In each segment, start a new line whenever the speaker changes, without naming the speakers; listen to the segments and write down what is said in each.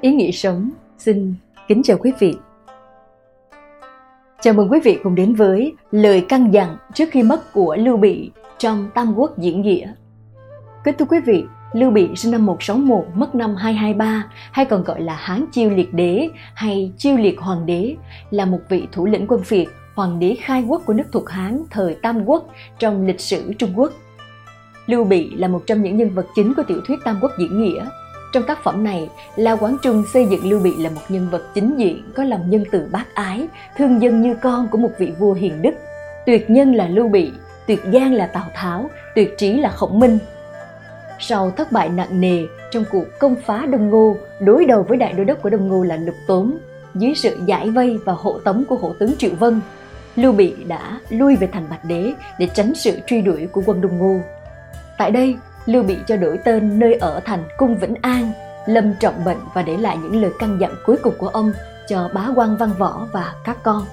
Ý nghĩa sống xin kính chào quý vị. Chào mừng quý vị cùng đến với lời căn dặn trước khi mất của Lưu Bị trong Tam Quốc diễn nghĩa. Kính thưa quý vị, Lưu Bị sinh năm 161, mất năm 223, hay còn gọi là Hán Chiêu Liệt Đế hay Chiêu Liệt Hoàng Đế, là một vị thủ lĩnh quân Việt, hoàng đế khai quốc của nước thuộc Hán thời Tam Quốc trong lịch sử Trung Quốc. Lưu Bị là một trong những nhân vật chính của tiểu thuyết Tam Quốc diễn nghĩa, trong tác phẩm này, La Quán Trung xây dựng Lưu Bị là một nhân vật chính diện có lòng nhân từ bác ái, thương dân như con của một vị vua hiền đức. Tuyệt nhân là Lưu Bị, tuyệt gian là Tào Tháo, tuyệt trí là Khổng Minh. Sau thất bại nặng nề trong cuộc công phá Đông Ngô, đối đầu với đại đô đốc của Đông Ngô là Lục Tốn, dưới sự giải vây và hộ tống của hộ tướng Triệu Vân, Lưu Bị đã lui về thành Bạch Đế để tránh sự truy đuổi của quân Đông Ngô. Tại đây, Lưu Bị cho đổi tên nơi ở thành Cung Vĩnh An, lâm trọng bệnh và để lại những lời căn dặn cuối cùng của ông cho bá quan văn võ và các con.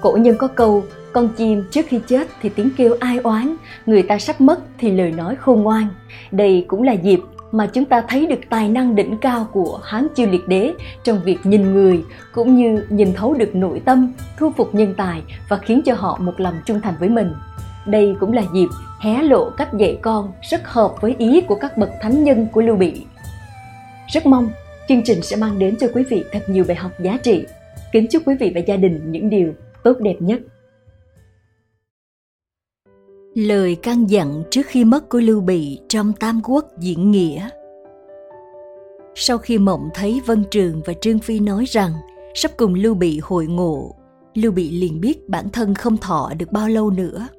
Cổ nhân có câu, con chim trước khi chết thì tiếng kêu ai oán, người ta sắp mất thì lời nói khôn ngoan. Đây cũng là dịp mà chúng ta thấy được tài năng đỉnh cao của Hán Chiêu Liệt Đế trong việc nhìn người cũng như nhìn thấu được nội tâm, thu phục nhân tài và khiến cho họ một lòng trung thành với mình. Đây cũng là dịp hé lộ cách dạy con rất hợp với ý của các bậc thánh nhân của Lưu Bị. Rất mong chương trình sẽ mang đến cho quý vị thật nhiều bài học giá trị. Kính chúc quý vị và gia đình những điều tốt đẹp nhất.
Lời căn dặn trước khi mất của Lưu Bị trong Tam Quốc diễn nghĩa Sau khi mộng thấy Vân Trường và Trương Phi nói rằng sắp cùng Lưu Bị hội ngộ, Lưu Bị liền biết bản thân không thọ được bao lâu nữa –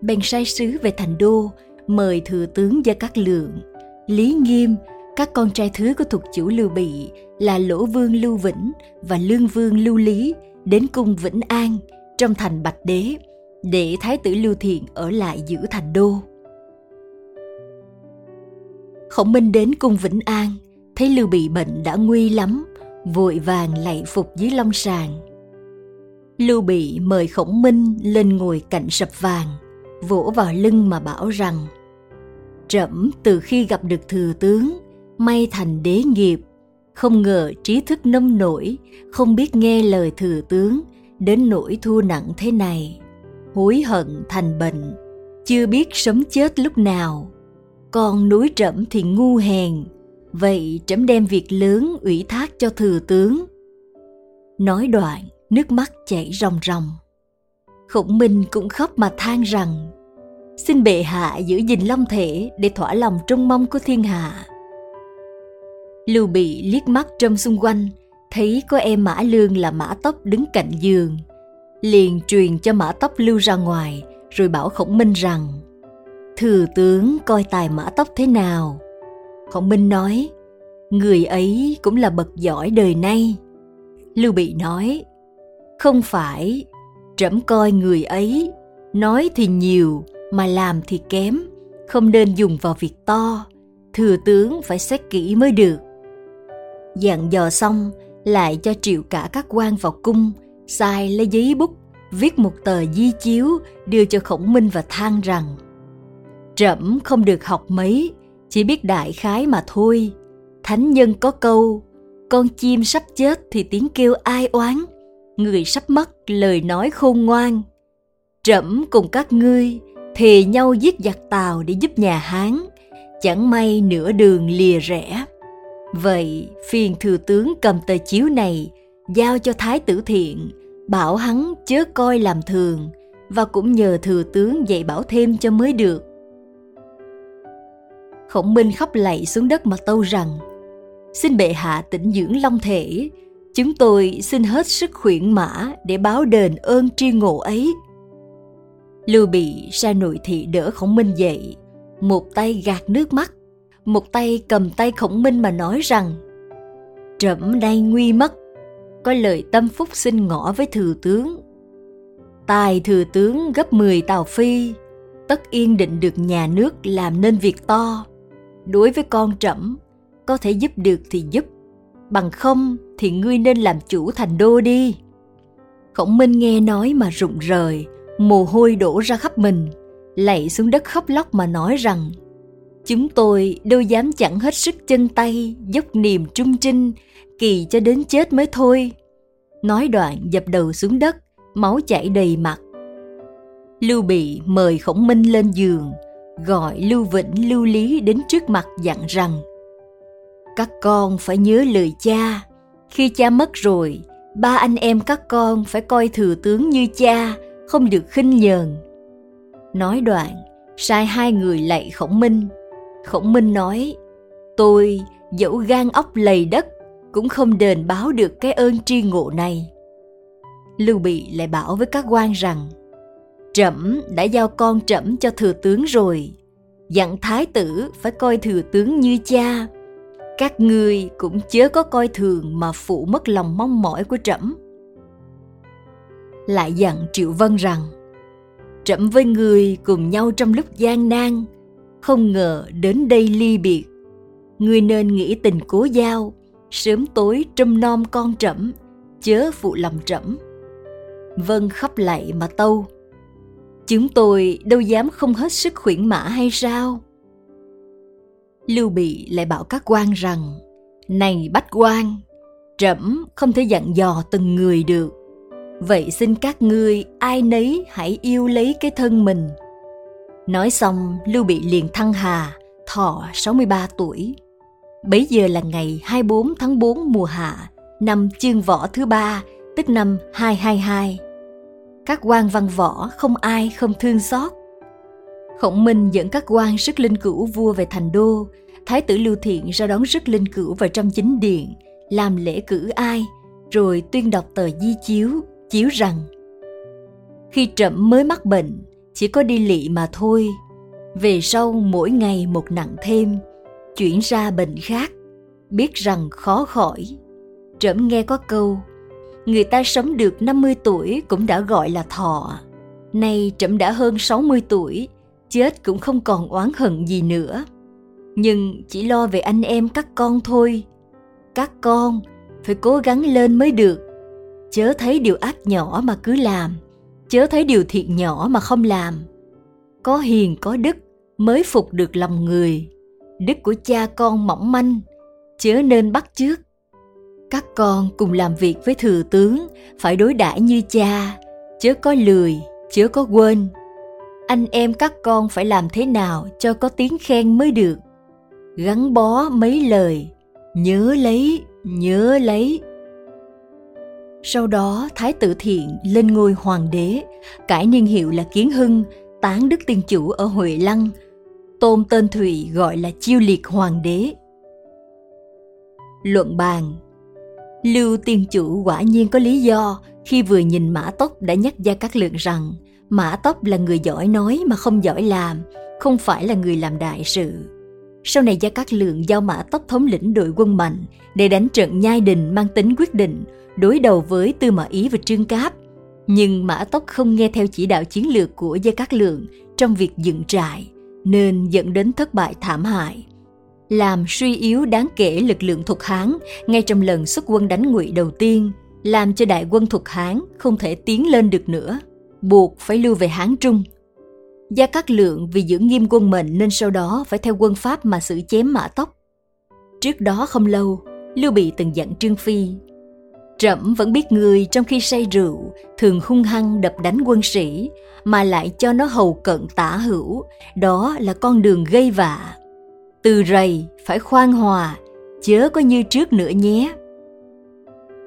bèn sai sứ về thành đô, mời thừa tướng gia cát lượng. Lý nghiêm, các con trai thứ của thuộc chủ lưu bị, là lỗ vương lưu vĩnh và lương vương lưu lý, đến cung vĩnh an, trong thành bạch đế, để thái tử lưu thiện ở lại giữ thành đô. Khổng minh đến cung vĩnh an, thấy lưu bị bệnh đã nguy lắm, vội vàng lạy phục dưới long sàng lưu bị mời khổng minh lên ngồi cạnh sập vàng vỗ vào lưng mà bảo rằng, trẫm, từ khi gặp được thừa tướng, may thành đế nghiệp, không ngờ trí thức nông nổi, không biết nghe lời thừa tướng, đến nỗi thua nặng thế này, hối hận thành bệnh, chưa biết sống chết lúc nào. Còn núi trẫm thì ngu hèn, vậy trẫm đem việc lớn ủy thác cho thừa tướng. Nói đoạn, nước mắt chảy ròng ròng khổng minh cũng khóc mà than rằng, xin bệ hạ giữ gìn long thể để thỏa lòng trông mong của thiên hạ. Lưu bị liếc mắt trong xung quanh, thấy có em mã lương là mã tốc đứng cạnh giường, liền truyền cho mã tốc lưu ra ngoài, rồi bảo khổng minh rằng, thừa tướng coi tài mã tốc thế nào? Khổng minh nói, người ấy cũng là bậc giỏi đời nay. Lưu bị nói, không phải trẫm coi người ấy. Nói thì nhiều, mà làm thì kém. Không nên dùng vào việc to, thừa tướng phải xét kỹ mới được. Dặn dò xong, lại cho triệu cả các quan vào cung, sai lấy giấy bút, viết một tờ di chiếu đưa cho khổng minh và than rằng, trẫm không được học mấy, chỉ biết đại khái mà thôi. Thánh nhân có câu, con chim sắp chết thì tiếng kêu ai oán người sắp mất lời nói khôn ngoan. Trẫm cùng các ngươi thề nhau giết giặc tàu để giúp nhà hán. Chẳng may nửa đường lìa rẽ. Vậy phiền thừa tướng cầm tờ chiếu này, giao cho thái tử thiện, bảo hắn chớ coi làm thường, và cũng nhờ thừa tướng dạy bảo thêm cho mới được. Khổng minh khóc lạy xuống đất mà tâu rằng, xin bệ hạ tĩnh dưỡng long thể chúng tôi xin hết sức khuyển mã để báo đền ơn tri ngộ ấy Lưu Bị ra nội thị đỡ Khổng Minh dậy, một tay gạt nước mắt, một tay cầm tay Khổng Minh mà nói rằng Trẫm nay nguy mất, có lời tâm phúc xin ngỏ với thừa tướng. Tài thừa tướng gấp 10 tàu phi, tất yên định được nhà nước làm nên việc to. Đối với con trẫm, có thể giúp được thì giúp, bằng không thì ngươi nên làm chủ thành đô đi. Khổng Minh nghe nói mà rụng rời, mồ hôi đổ ra khắp mình lạy xuống đất khóc lóc mà nói rằng chúng tôi đâu dám chẳng hết sức chân tay dốc niềm trung trinh kỳ cho đến chết mới thôi nói đoạn dập đầu xuống đất máu chảy đầy mặt lưu bị mời khổng minh lên giường gọi lưu vĩnh lưu lý đến trước mặt dặn rằng các con phải nhớ lời cha. Khi cha mất rồi, ba anh em các con phải coi thừa tướng như cha, không được khinh nhờn. Nói đoạn, sai hai người lạy khổng minh. Khổng minh nói, tôi, dẫu gan ốc lầy đất, cũng không đền báo được cái ơn tri ngộ này. Lưu bị lại bảo với các quan rằng, trẫm đã giao con trẫm cho thừa tướng rồi. Dặn thái tử phải coi thừa tướng như cha các ngươi cũng chớ có coi thường mà phụ mất lòng mong mỏi của trẫm. Lại dặn triệu vân rằng, trẫm với người cùng nhau trong lúc gian nan, không ngờ đến đây ly biệt. Ngươi nên nghĩ tình cố giao, sớm tối trông nom con trẫm, chớ phụ lòng trẫm. Vân khóc lạy mà tâu, chúng tôi đâu dám không hết sức khuyển mã hay sao? Lưu bị lại bảo các quan rằng, này bách quan, trẫm không thể dặn dò từng người được. Vậy xin các ngươi ai nấy hãy yêu lấy cái thân mình. Nói xong, lưu bị liền thăng hà, thọ 63 tuổi. Bấy giờ là ngày 24 tháng 4 mùa hạ, năm chương võ thứ ba, tức năm 222 các quan văn võ không ai không thương xót khổng minh dẫn các quan sức linh cữu vua về thành đô. Thái tử lưu thiện ra đón sức linh cữu vào trong chính điện làm lễ cử ai rồi tuyên đọc tờ di chiếu chiếu rằng khi trẫm mới mắc bệnh chỉ có đi lị mà thôi. Về sau mỗi ngày một nặng thêm chuyển ra bệnh khác biết rằng khó khỏi. Trẫm nghe có câu người ta sống được 50 tuổi cũng đã gọi là thọ. Nay trẫm đã hơn 60 tuổi, chết cũng không còn oán hận gì nữa. Nhưng chỉ lo về anh em các con thôi. Các con phải cố gắng lên mới được. Chớ thấy điều ác nhỏ mà cứ làm, chớ thấy điều thiện nhỏ mà không làm. Có hiền có đức mới phục được lòng người. Đức của cha con mỏng manh, chớ nên bắt chước các con cùng làm việc với thừa tướng phải đối đãi như cha chớ có lười chớ có quên anh em các con phải làm thế nào cho có tiếng khen mới được? Gắn bó mấy lời, nhớ lấy nhớ lấy. Sau đó, thái tử thiện lên ngôi hoàng đế, cải niên hiệu là kiến hưng, tán đức tiên chủ ở huệ lăng, tôn tên thụy gọi là chiêu liệt hoàng đế. Luận bàn. Lưu tiên chủ quả nhiên có lý do khi vừa nhìn Mã Tốc đã nhắc Gia các Lượng rằng Mã tóc là người giỏi nói mà không giỏi làm, không phải là người làm đại sự. Sau này Gia Cát Lượng giao Mã tóc thống lĩnh đội quân mạnh để đánh trận nhai đình mang tính quyết định, đối đầu với Tư Mã Ý và Trương Cáp. Nhưng Mã tóc không nghe theo chỉ đạo chiến lược của Gia Cát Lượng trong việc dựng trại, nên dẫn đến thất bại thảm hại làm suy yếu đáng kể lực lượng thuộc Hán ngay trong lần xuất quân đánh Ngụy đầu tiên, làm cho đại quân thuộc Hán không thể tiến lên được nữa, buộc phải lưu về Hán Trung. Gia Cát Lượng vì giữ nghiêm quân mệnh nên sau đó phải theo quân Pháp mà xử chém Mã Tốc. Trước đó không lâu, Lưu Bị từng dặn Trương Phi Trẫm vẫn biết người trong khi say rượu thường hung hăng đập đánh quân sĩ mà lại cho nó hầu cận tả hữu, đó là con đường gây vạ từ rầy phải khoan hòa chớ có như trước nữa nhé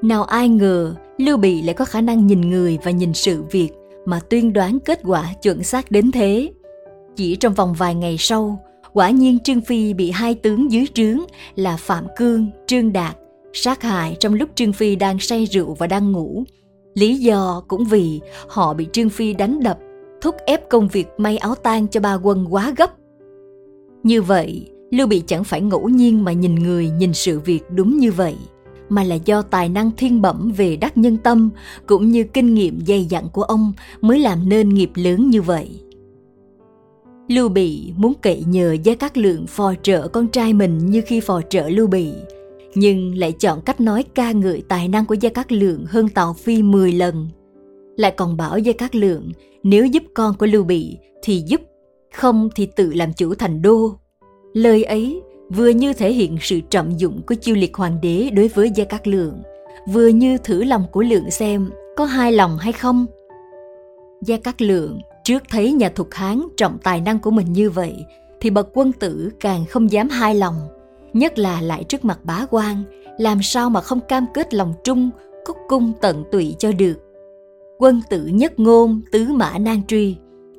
nào ai ngờ lưu bị lại có khả năng nhìn người và nhìn sự việc mà tuyên đoán kết quả chuẩn xác đến thế. Chỉ trong vòng vài ngày sau quả nhiên trương phi bị hai tướng dưới trướng là phạm cương trương đạt sát hại trong lúc trương phi đang say rượu và đang ngủ. Lý do cũng vì họ bị trương phi đánh đập thúc ép công việc may áo tang cho ba quân quá gấp. Như vậy Lưu Bị chẳng phải ngẫu nhiên mà nhìn người nhìn sự việc đúng như vậy, mà là do tài năng thiên bẩm về đắc nhân tâm cũng như kinh nghiệm dày dặn của ông mới làm nên nghiệp lớn như vậy. Lưu Bị muốn cậy nhờ Gia Cát Lượng phò trợ con trai mình như khi phò trợ Lưu Bị, nhưng lại chọn cách nói ca ngợi tài năng của Gia Cát Lượng hơn Tào Phi 10 lần. Lại còn bảo Gia Cát Lượng nếu giúp con của Lưu Bị thì giúp, không thì tự làm chủ thành đô Lời ấy vừa như thể hiện sự trọng dụng của chiêu liệt hoàng đế đối với Gia Cát Lượng, vừa như thử lòng của Lượng xem có hai lòng hay không. Gia Cát Lượng trước thấy nhà thục Hán trọng tài năng của mình như vậy thì bậc quân tử càng không dám hai lòng, nhất là lại trước mặt bá quan, làm sao mà không cam kết lòng trung, cúc cung tận tụy cho được. Quân tử nhất ngôn, tứ mã nan truy,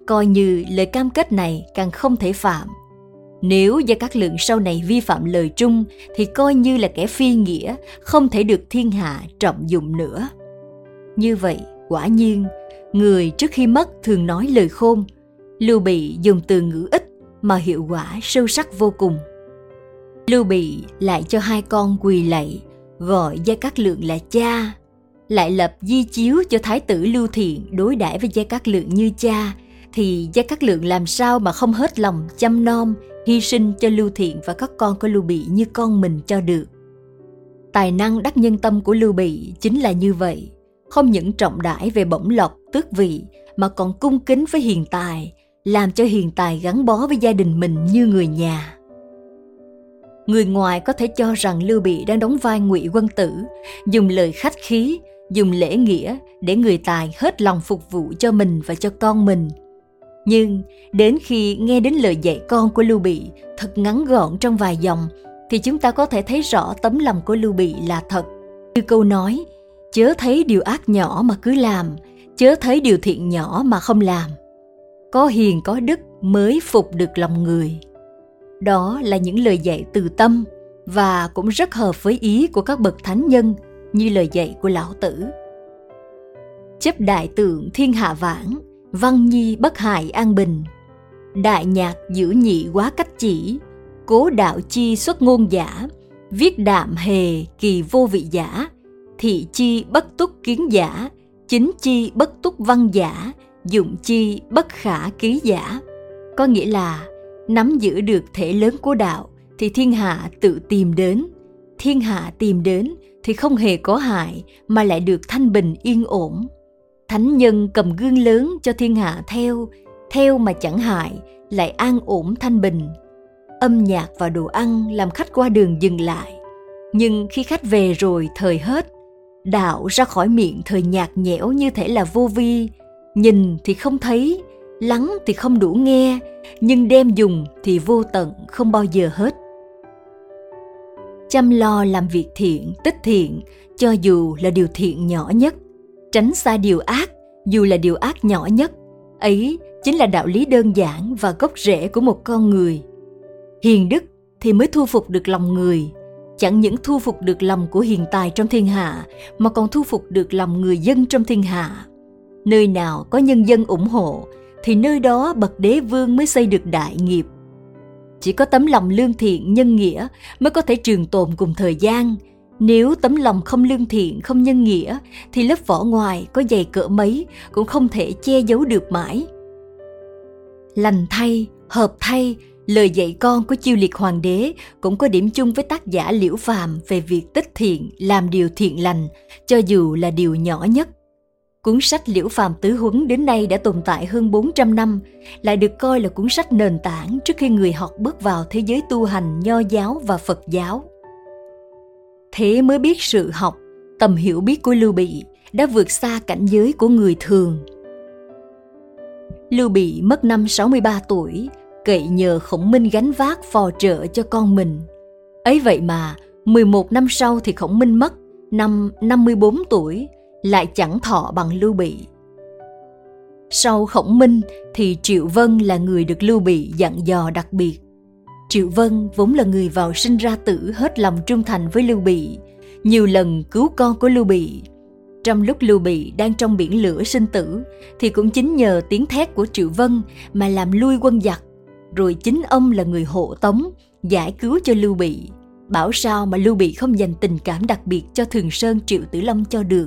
coi như lời cam kết này càng không thể phạm. Nếu Gia Cát Lượng sau này vi phạm lời trung thì coi như là kẻ phi nghĩa, không thể được thiên hạ trọng dụng nữa. Như vậy, quả nhiên, người trước khi mất thường nói lời khôn, Lưu Bị dùng từ ngữ ít mà hiệu quả sâu sắc vô cùng. Lưu Bị lại cho hai con quỳ lạy, gọi Gia Cát Lượng là cha, lại lập di chiếu cho Thái tử Lưu Thiện đối đãi với Gia Cát Lượng như cha, thì Gia Cát Lượng làm sao mà không hết lòng chăm nom, hy sinh cho Lưu Thiện và các con của Lưu Bị như con mình cho được. Tài năng đắc nhân tâm của Lưu Bị chính là như vậy, không những trọng đãi về bổng lộc, tước vị mà còn cung kính với hiền tài, làm cho hiền tài gắn bó với gia đình mình như người nhà. Người ngoài có thể cho rằng Lưu Bị đang đóng vai ngụy quân tử, dùng lời khách khí, dùng lễ nghĩa để người tài hết lòng phục vụ cho mình và cho con mình. Nhưng đến khi nghe đến lời dạy con của Lưu Bị thật ngắn gọn trong vài dòng thì chúng ta có thể thấy rõ tấm lòng của Lưu Bị là thật. Như câu nói, chớ thấy điều ác nhỏ mà cứ làm, chớ thấy điều thiện nhỏ mà không làm. Có hiền có đức mới phục được lòng người. Đó là những lời dạy từ tâm và cũng rất hợp với ý của các bậc thánh nhân như lời dạy của lão tử. Chấp đại tượng thiên hạ vãng văn nhi bất hại an bình. Đại nhạc giữ nhị quá cách chỉ, cố đạo chi xuất ngôn giả, viết đạm hề kỳ vô vị giả, thị chi bất túc kiến giả, chính chi bất túc văn giả, dụng chi bất khả ký giả. Có nghĩa là, nắm giữ được thể lớn của đạo thì thiên hạ tự tìm đến. Thiên hạ tìm đến thì không hề có hại mà lại được thanh bình yên ổn thánh nhân cầm gương lớn cho thiên hạ theo theo mà chẳng hại, lại an ổn thanh bình. Âm nhạc và đồ ăn làm khách qua đường dừng lại. Nhưng khi khách về rồi thời hết đạo ra khỏi miệng thời nhạt nhẽo như thể là vô vi. Nhìn thì không thấy, lắng thì không đủ nghe, nhưng đem dùng thì vô tận không bao giờ hết. Chăm lo làm việc thiện, tích thiện, cho dù là điều thiện nhỏ nhất tránh xa điều ác, dù là điều ác nhỏ nhất. Ấy chính là đạo lý đơn giản và gốc rễ của một con người. Hiền đức thì mới thu phục được lòng người. Chẳng những thu phục được lòng của hiền tài trong thiên hạ, mà còn thu phục được lòng người dân trong thiên hạ. Nơi nào có nhân dân ủng hộ, thì nơi đó bậc đế vương mới xây được đại nghiệp. Chỉ có tấm lòng lương thiện nhân nghĩa mới có thể trường tồn cùng thời gian nếu tấm lòng không lương thiện không nhân nghĩa thì lớp vỏ ngoài có dày cỡ mấy cũng không thể che giấu được mãi lành thay hợp thay lời dạy con của chiêu liệt hoàng đế cũng có điểm chung với tác giả liễu phàm về việc tích thiện làm điều thiện lành cho dù là điều nhỏ nhất Cuốn sách Liễu Phàm Tứ Huấn đến nay đã tồn tại hơn 400 năm, lại được coi là cuốn sách nền tảng trước khi người học bước vào thế giới tu hành nho giáo và Phật giáo. Thế mới biết sự học, tầm hiểu biết của Lưu Bị đã vượt xa cảnh giới của người thường. Lưu Bị mất năm 63 tuổi, cậy nhờ khổng minh gánh vác phò trợ cho con mình. Ấy vậy mà, 11 năm sau thì khổng minh mất, năm 54 tuổi, lại chẳng thọ bằng Lưu Bị. Sau Khổng Minh thì Triệu Vân là người được Lưu Bị dặn dò đặc biệt. Triệu Vân vốn là người vào sinh ra tử hết lòng trung thành với Lưu Bị, nhiều lần cứu con của Lưu Bị. Trong lúc Lưu Bị đang trong biển lửa sinh tử thì cũng chính nhờ tiếng thét của Triệu Vân mà làm lui quân giặc, rồi chính ông là người hộ tống, giải cứu cho Lưu Bị. Bảo sao mà Lưu Bị không dành tình cảm đặc biệt cho Thường Sơn Triệu Tử Long cho được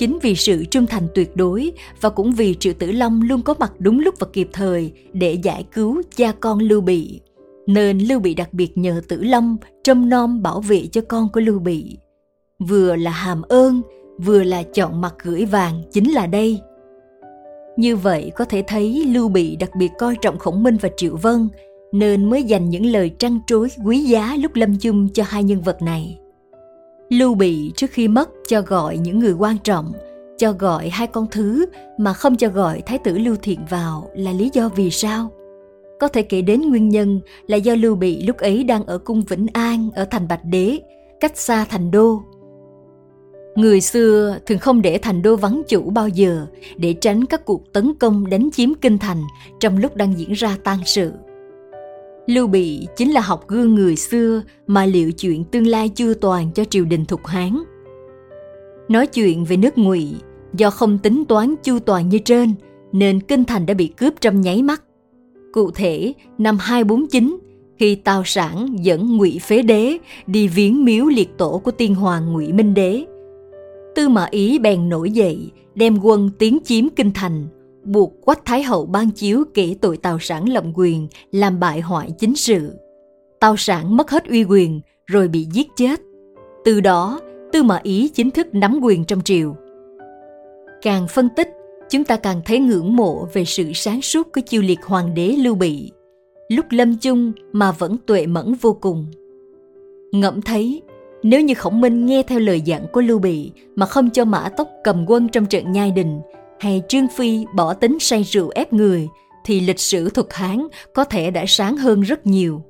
Chính vì sự trung thành tuyệt đối và cũng vì Triệu Tử Long luôn có mặt đúng lúc và kịp thời để giải cứu cha con Lưu Bị, nên Lưu Bị đặc biệt nhờ Tử Long trông nom bảo vệ cho con của Lưu Bị. Vừa là hàm ơn, vừa là chọn mặt gửi vàng chính là đây. Như vậy có thể thấy Lưu Bị đặc biệt coi trọng Khổng Minh và Triệu Vân, nên mới dành những lời trăn trối quý giá lúc lâm chung cho hai nhân vật này. Lưu Bị trước khi mất cho gọi những người quan trọng, cho gọi hai con thứ mà không cho gọi Thái tử Lưu Thiện vào là lý do vì sao? Có thể kể đến nguyên nhân là do Lưu Bị lúc ấy đang ở cung Vĩnh An ở thành Bạch Đế, cách xa thành đô. Người xưa thường không để thành đô vắng chủ bao giờ để tránh các cuộc tấn công đánh chiếm kinh thành trong lúc đang diễn ra tang sự. Lưu Bị chính là học gương người xưa mà liệu chuyện tương lai chưa toàn cho triều đình thục Hán. Nói chuyện về nước Ngụy, do không tính toán chu toàn như trên, nên kinh thành đã bị cướp trong nháy mắt. Cụ thể, năm 249, khi Tào Sản dẫn Ngụy Phế Đế đi viếng miếu liệt tổ của tiên hoàng Ngụy Minh Đế, Tư Mã Ý bèn nổi dậy, đem quân tiến chiếm kinh thành, buộc Quách Thái Hậu ban chiếu kể tội Tào Sản lộng quyền, làm bại hoại chính sự. Tào Sản mất hết uy quyền, rồi bị giết chết. Từ đó, Tư Mã Ý chính thức nắm quyền trong triều. Càng phân tích, chúng ta càng thấy ngưỡng mộ về sự sáng suốt của chiêu liệt hoàng đế Lưu Bị. Lúc lâm chung mà vẫn tuệ mẫn vô cùng. Ngẫm thấy, nếu như Khổng Minh nghe theo lời dặn của Lưu Bị mà không cho Mã Tốc cầm quân trong trận nhai đình, hay Trương Phi bỏ tính say rượu ép người, thì lịch sử thuật Hán có thể đã sáng hơn rất nhiều.